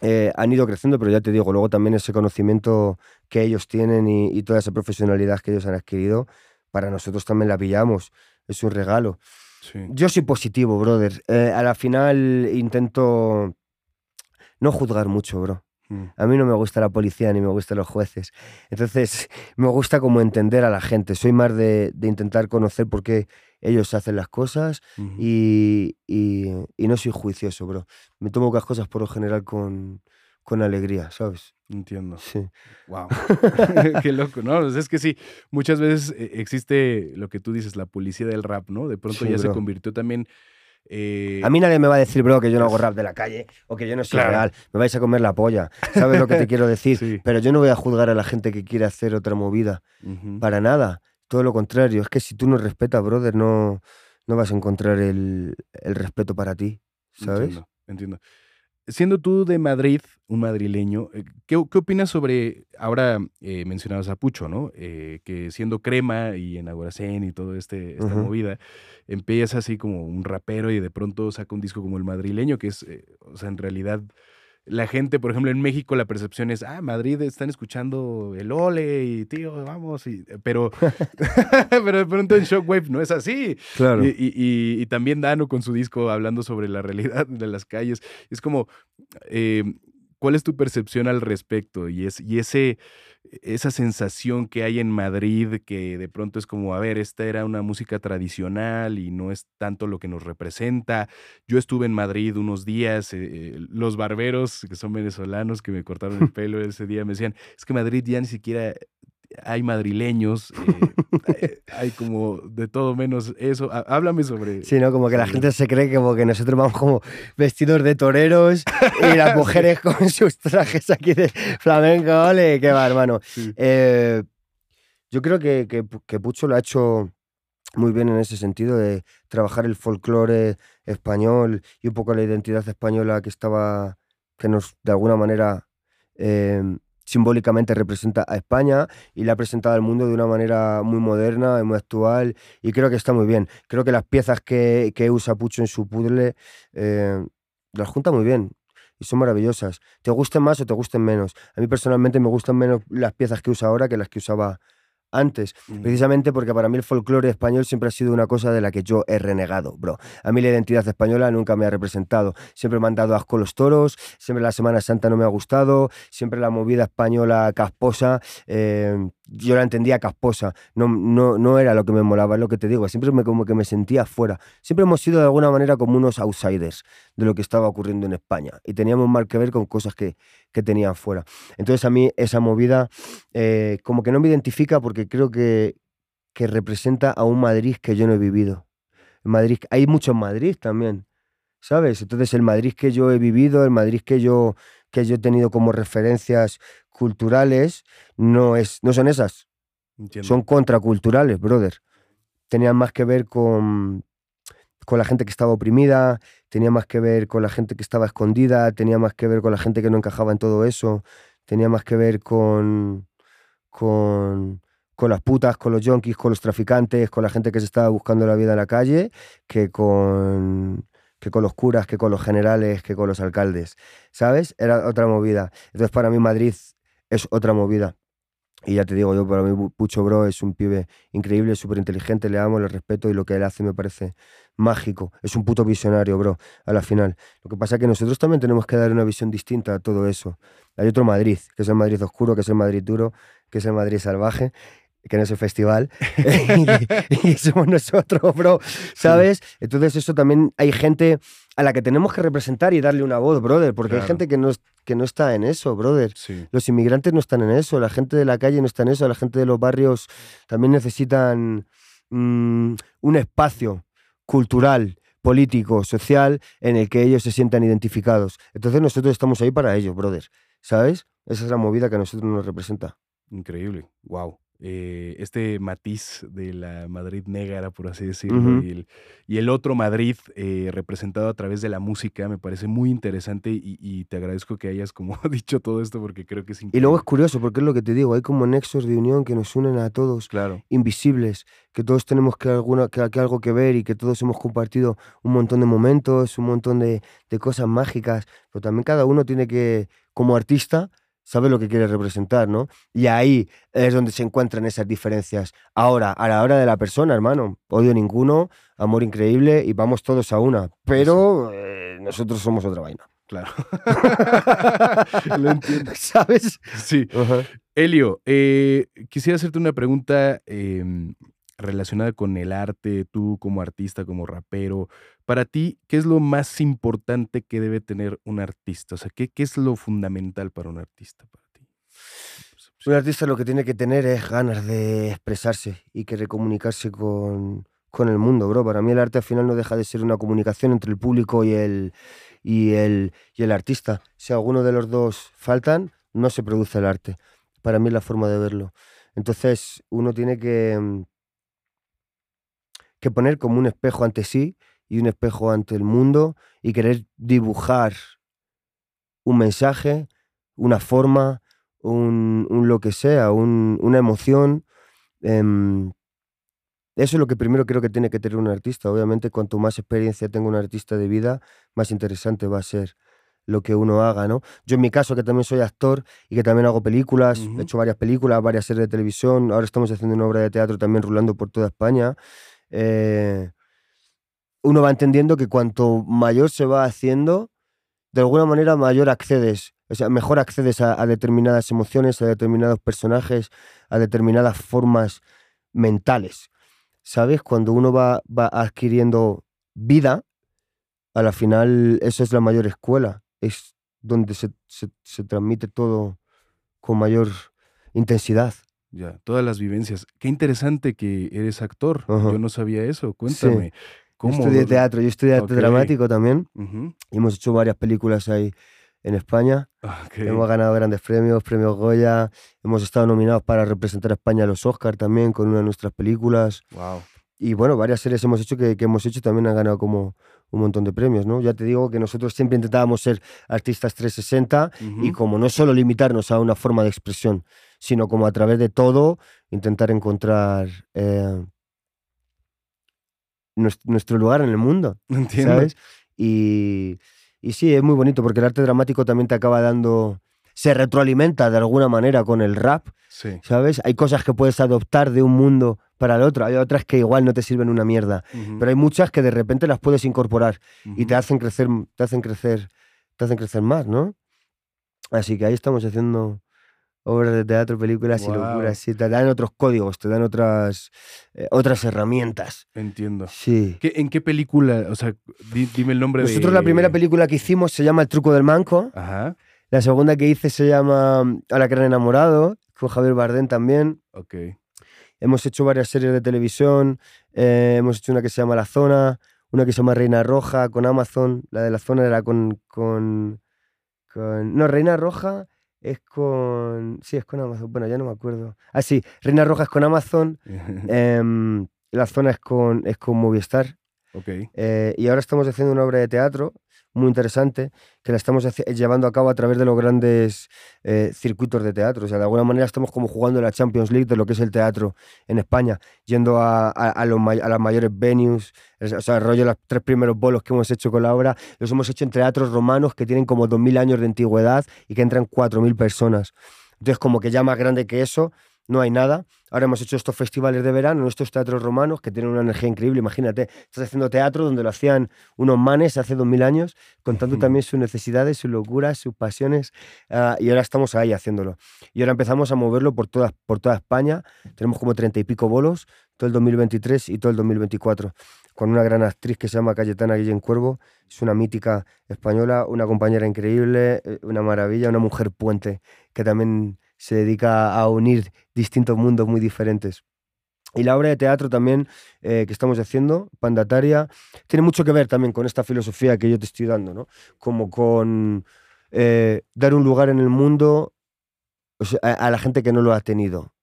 eh, han ido creciendo, pero ya te digo, luego también ese conocimiento que ellos tienen y, y toda esa profesionalidad que ellos han adquirido, para nosotros también la pillamos. Es un regalo. Sí. Yo soy positivo, brother. Eh, a la final intento no juzgar mucho, bro. Mm. A mí no me gusta la policía ni me gustan los jueces. Entonces, me gusta como entender a la gente. Soy más de, de intentar conocer por qué ellos hacen las cosas y, y- y no soy juicioso, bro. Me tomo las cosas por lo general con, con alegría, ¿sabes? Entiendo. Sí. Wow. Qué loco, ¿no? Sea, es que sí, muchas veces eh, existe lo que tú dices, la policía del rap, ¿no? De pronto Sí, ya se convirtió también. Eh, A mí nadie me va a decir, bro, que yo no hago rap de la calle o que yo no soy Claro. real. Me vais a comer la polla. ¿Sabes lo que te quiero decir? Sí. Pero yo no voy a juzgar a la gente que quiere hacer otra movida. Para nada. Todo lo contrario. Es que si tú no respetas, brother, no, no vas a encontrar el, el respeto para ti. ¿Sabes? Entiendo, entiendo. Siendo tú de Madrid, un madrileño, eh, ¿qué, qué opinas sobre, ahora eh, mencionabas a Pucho, ¿no? Eh, que siendo crema y en Agoracén y todo este, esta movida, empieza así como un rapero y de pronto saca un disco como el madrileño, que es, eh, o sea, en realidad la gente, por ejemplo, en México la percepción es, ah, Madrid están escuchando el ole y tío, vamos, y, pero, pero de pronto en Shockwave no es así. Claro. Y, y- y- y también Dano con su disco hablando sobre la realidad de las calles. Es como, eh, ¿cuál es tu percepción al respecto? Y, es, y ese, esa sensación que hay en Madrid, que de pronto es como, a ver, esta era una música tradicional y no es tanto lo que nos representa. Yo estuve en Madrid unos días, eh, eh, los barberos, que son venezolanos, que me cortaron el pelo ese día, me decían, es que Madrid ya ni siquiera hay madrileños, eh, hay como de todo menos eso. Há- Háblame sobre... Sí, ¿no? Como que la sobre- gente se cree que como que nosotros vamos como vestidos de toreros y las mujeres con sus trajes aquí de flamenco, ole, qué va, hermano. Sí. Eh, yo creo que, que Pucho lo ha hecho muy bien en ese sentido de trabajar el folclore español y un poco la identidad española que estaba, que nos de alguna manera eh, simbólicamente representa a España y la ha presentado al mundo de una manera muy moderna y muy actual y creo que está muy bien. Creo que las piezas que, que usa Pucho en su puzzle eh, las junta muy bien y son maravillosas. Te gusten más o te gusten menos. A mí personalmente me gustan menos las piezas que usa ahora que las que usaba antes, Mm. precisamente porque para mí el folclore español siempre ha sido una cosa de la que yo he renegado, bro. A mí la identidad española nunca me ha representado. Siempre me han dado asco los toros, siempre la Semana Santa no me ha gustado, siempre la movida española casposa, eh, yo la entendía casposa, no, no, no era lo que me molaba, es lo que te digo, siempre me, como que me sentía fuera. Siempre hemos sido de alguna manera como unos outsiders de lo que estaba ocurriendo en España y teníamos mal que ver con cosas que, que tenían fuera. Entonces a mí esa movida eh, como que no me identifica porque creo que, que representa a un Madrid que yo no he vivido. En Madrid, hay mucho en Madrid también, ¿sabes? Entonces el Madrid que yo he vivido, el Madrid que yo, que yo he tenido como referencias culturales, no, es, no son esas, Entiendo. son contraculturales, brother. Tenían más que ver con, con la gente que estaba oprimida, tenía más que ver con la gente que estaba escondida, tenía más que ver con la gente que no encajaba en todo eso, tenía más que ver con, con, con las putas, con los junkies, con los traficantes, con la gente que se estaba buscando la vida en la calle, que con, que con los curas, que con los generales, que con los alcaldes. ¿Sabes? Era otra movida. Entonces, para mí, Madrid es otra movida. Y ya te digo, yo para mí Pucho Bro es un pibe increíble, súper inteligente, le amo, le respeto y lo que él hace me parece mágico. Es un puto visionario, bro, a la final. Lo que pasa es que nosotros también tenemos que dar una visión distinta a todo eso. Hay otro Madrid, que es el Madrid oscuro, que es el Madrid duro, que es el Madrid salvaje, que no es el festival. y, somos nosotros, bro, ¿sabes? Entonces eso también hay gente a la que tenemos que representar y darle una voz, brother, porque hay gente que no, que no está en eso, brother. Los inmigrantes no están en eso, la gente de la calle no está en eso, la gente de los barrios también necesitan mm, un espacio cultural, político, social, en el que ellos se sientan identificados. Entonces nosotros estamos ahí para ellos, brother, ¿sabes? Esa es la movida que a nosotros nos representa. Increíble, wow. Eh, este matiz de la Madrid negra, por así decirlo, y, el, otro Madrid eh, representado a través de la música, me parece muy interesante y, te agradezco que hayas como dicho todo esto porque creo que es increíble. Y luego es curioso, porque es lo que te digo, hay como nexos de unión que nos unen a todos, claro. invisibles, que todos tenemos que, alguna, que, algo que ver y que todos hemos compartido un montón de momentos, un montón de, de cosas mágicas, pero también cada uno tiene que, como artista, sabe lo que quiere representar, ¿no? Y ahí es donde se encuentran esas diferencias. Ahora, a la hora de la persona, hermano, odio ninguno, amor increíble y vamos todos a una. Pero eh, nosotros somos otra vaina. Claro. lo entiendo. ¿Sabes? Sí. Elio, eh, quisiera hacerte una pregunta em, relacionada con el arte, tú como artista, como rapero. Para ti, ¿qué es lo más importante que debe tener un artista? O sea, ¿qué, qué es lo fundamental para un artista para ti? Un artista lo que tiene que tener es ganas de expresarse y que comunicarse con, con el mundo, bro. Para mí el arte al final no deja de ser una comunicación entre el público y el, y el, y el artista. Si alguno de los dos faltan, no se produce el arte. Para mí es la forma de verlo. Entonces uno tiene que, mm, que poner como un espejo ante sí y un espejo ante el mundo y querer dibujar un mensaje, una forma, un, lo que sea, una emoción. Em, eso es lo que primero creo que tiene que tener un artista. Obviamente, cuanto más experiencia tenga un artista de vida, más interesante va a ser lo que uno haga, ¿no? Yo en mi caso, que también soy actor y que también hago películas, he hecho varias películas, varias series de televisión, ahora estamos haciendo una obra de teatro también rulando por toda España. Eh, uno va entendiendo que cuanto mayor se va haciendo, de alguna manera mayor accedes, o sea, mejor accedes a, determinadas emociones, a determinados personajes, a determinadas formas mentales. ¿Sabes? Cuando uno va, va adquiriendo vida, a la final eso es la mayor escuela, es donde se, se, transmite todo con mayor intensidad. Ya, todas las vivencias. Qué interesante que eres actor. Yo no sabía eso. Cuéntame. Yo estudié teatro, yo estudié arte dramático también. y hemos hecho varias películas ahí en España. Hemos ganado grandes premios, premios Goya. Hemos estado nominados para representar a España a los Oscars también con una de nuestras películas. Wow. Y bueno, varias series hemos hecho que, que hemos hecho también han ganado como un montón de premios, ¿no? Ya te digo que nosotros siempre intentábamos ser artistas 360 y como no solo limitarnos a una forma de expresión, sino como a través de todo intentar encontrar eh, nuestro, lugar en el mundo. Entiendo. ¿Sabes? Y, y sí, es muy bonito porque el arte dramático también te acaba dando se retroalimenta de alguna manera con el rap, sí. ¿sabes? Hay cosas que puedes adoptar de un mundo para el otro, hay otras que igual no te sirven una mierda, pero hay muchas que de repente las puedes incorporar y te hacen crecer, te hacen crecer, te hacen crecer más, ¿no? Así que ahí estamos haciendo obras de teatro, películas y locuras. Sí, te dan otros códigos, te dan otras, eh, otras herramientas. Entiendo. Sí. ¿En qué película? O sea, dime el nombre Nosotros la primera película que hicimos se llama El truco del manco. Ajá. La segunda que hice se llama A la han enamorado, con Javier Bardem también. Ok. Hemos hecho varias series de televisión. Eh, hemos hecho una que se llama La Zona, una que se llama Reina Roja con Amazon. La de La Zona era con... con, con no, Reina Roja es con. Sí, es con Amazon. Bueno, ya no me acuerdo. Ah, sí, Reina Roja es con Amazon. Em, la zona es con, es con Movistar. Ok. Eh, y ahora estamos haciendo una obra de teatro, muy interesante que la estamos llevando a cabo a través de los grandes eh, circuitos de teatro. O sea, de alguna manera estamos como jugando la Champions League de lo que es el teatro en España, yendo a, a, los, a las mayores venues, o sea, rollo los tres primeros bolos que hemos hecho con la obra, los hemos hecho en teatros romanos que tienen como 2.000 años de antigüedad y que entran 4.000 personas. Entonces, como que ya más grande que eso, no hay nada. Ahora hemos hecho estos festivales de verano, estos teatros romanos que tienen una energía increíble. Imagínate, estás haciendo teatro donde lo hacían unos manes hace dos mil años, contando también sus necesidades, sus locuras, sus pasiones. Ah, y ahora estamos ahí haciéndolo. Y ahora empezamos a moverlo por toda, por toda España. Tenemos como treinta y pico bolos, todo el 2023 y todo el 2024 con una gran actriz que se llama Cayetana Guillén Cuervo. Es una mítica española, una compañera increíble, eh, una maravilla, una mujer puente que también se dedica a unir distintos mundos muy diferentes. Y la obra de teatro también eh, que estamos haciendo, Pandataria, tiene mucho que ver también con esta filosofía que yo te estoy dando, ¿no? Como con eh, dar un lugar en el mundo a, la gente que no lo ha tenido,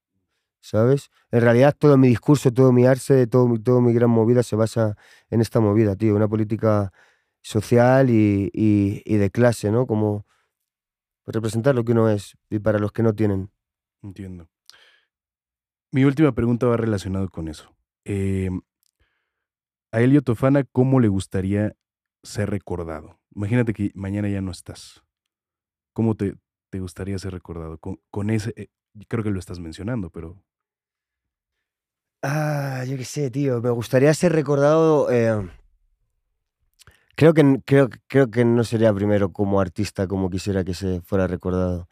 ¿sabes? En realidad todo mi discurso, todo mi arte, todo, todo mi gran movida se basa en esta movida, tío, una política social y, y de clase, ¿no? Como representar lo que uno es y para los que no tienen. Entiendo. Mi última pregunta va relacionado con eso. Em, a Elio Tofana, ¿cómo le gustaría ser recordado? Imagínate que mañana ya no estás. ¿Cómo te, te gustaría ser recordado? Con, ese, eh, creo que lo estás mencionando, pero... Ah, yo qué sé, tío. Me gustaría ser recordado eh, Creo que, creo, creo que no sería primero como artista como quisiera que se fuera recordado.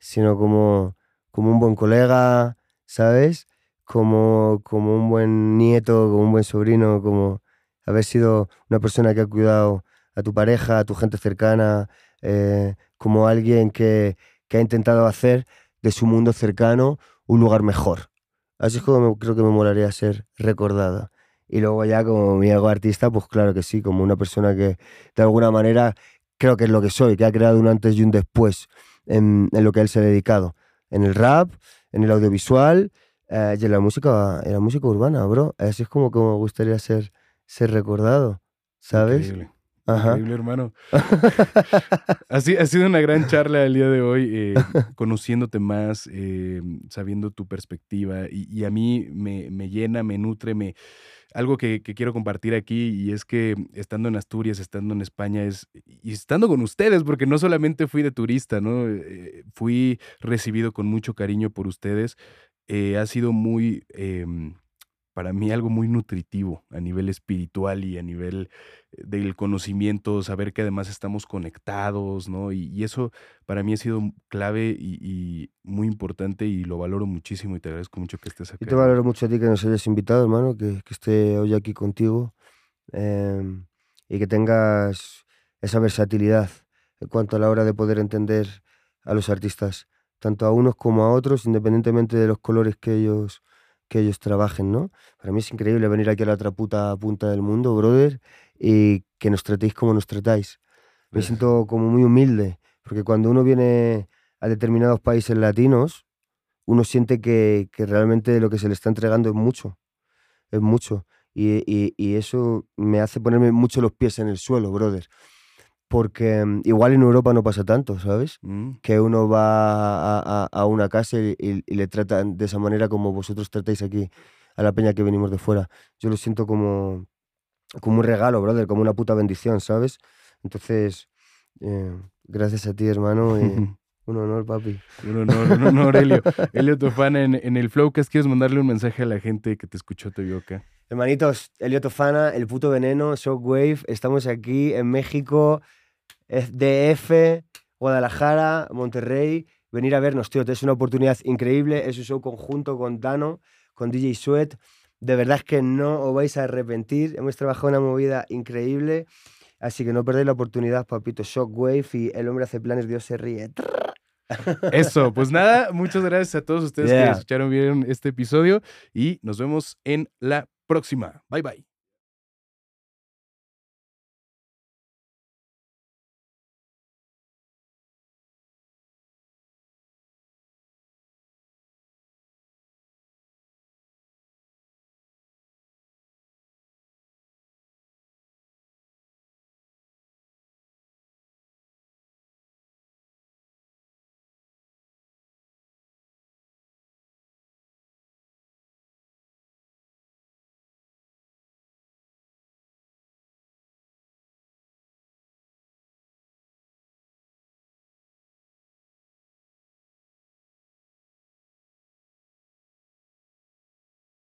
Sino como, como un buen colega, ¿sabes? Como, como un buen nieto, como un buen sobrino, como haber sido una persona que ha cuidado a tu pareja, a tu gente cercana, eh, como alguien que, que ha intentado hacer de su mundo cercano un lugar mejor. Así es como creo que me molaría ser recordada. Y luego ya como mi ego artista, pues claro que sí, como una persona que de alguna manera creo que es lo que soy, que ha creado un antes y un después en, en lo que él se ha dedicado. En el rap, en el audiovisual eh, y en la música, en la música urbana, bro. Así es como, como me gustaría ser, ser recordado, ¿sabes? Increíble. Increíble, hermano. ha, sido una gran charla el día de hoy, eh, conociéndote más, eh, sabiendo tu perspectiva y, y a mí me, me, llena, me nutre, me, algo que, quiero compartir aquí y es que estando en Asturias, estando en España es, y estando con ustedes, porque no solamente fui de turista, ¿no? Eh, fui recibido con mucho cariño por ustedes. Eh, ha sido muy, em, para mí, algo muy nutritivo a nivel espiritual y a nivel del conocimiento, saber que además estamos conectados, ¿no? Y, eso para mí ha sido clave y, muy importante y lo valoro muchísimo y te agradezco mucho que estés aquí. Yo te valoro mucho a ti que nos hayas invitado, hermano, que, que esté hoy aquí contigo em, y que tengas esa versatilidad en cuanto a la hora de poder entender a los artistas, tanto a unos como a otros, independientemente de los colores que ellos que ellos trabajen, ¿no? Para mí es increíble venir aquí a la otra puta punta del mundo, brother, y que nos tratéis como nos tratáis. Me siento como muy humilde, porque cuando uno viene a determinados países latinos, uno siente que, que realmente lo que se le está entregando es mucho, es mucho. Y, y, y, eso me hace ponerme mucho los pies en el suelo, brother. Porque mm, igual en Europa no pasa tanto, ¿sabes? Mm. Que uno va a, a, a una casa y, y, le tratan de esa manera como vosotros tratáis aquí a la peña que venimos de fuera. Yo lo siento como, como un regalo, brother, como una puta bendición, ¿sabes? Entonces, eh, gracias a ti, hermano. Y, un honor, papi. Un honor, un honor, Elio. Elio Tofana en, en el Flowcast. ¿Quieres mandarle un mensaje a la gente que te escuchó, te vio acá? Hermanitos, Elio Tofana, El Puto Veneno, Shockwave. Estamos aquí en México, DF, Guadalajara, Monterrey. Venir a vernos, tío. Es una oportunidad increíble. Es un show conjunto con Dano, con DJ Sweat. De verdad es que no os vais a arrepentir. Hemos trabajado una movida increíble. Así que no perdéis la oportunidad, papito. Shockwave y El hombre hace planes, Dios se ríe. Eso, pues nada, muchas gracias a todos ustedes que escucharon bien este episodio y nos vemos en la próxima. Bye bye.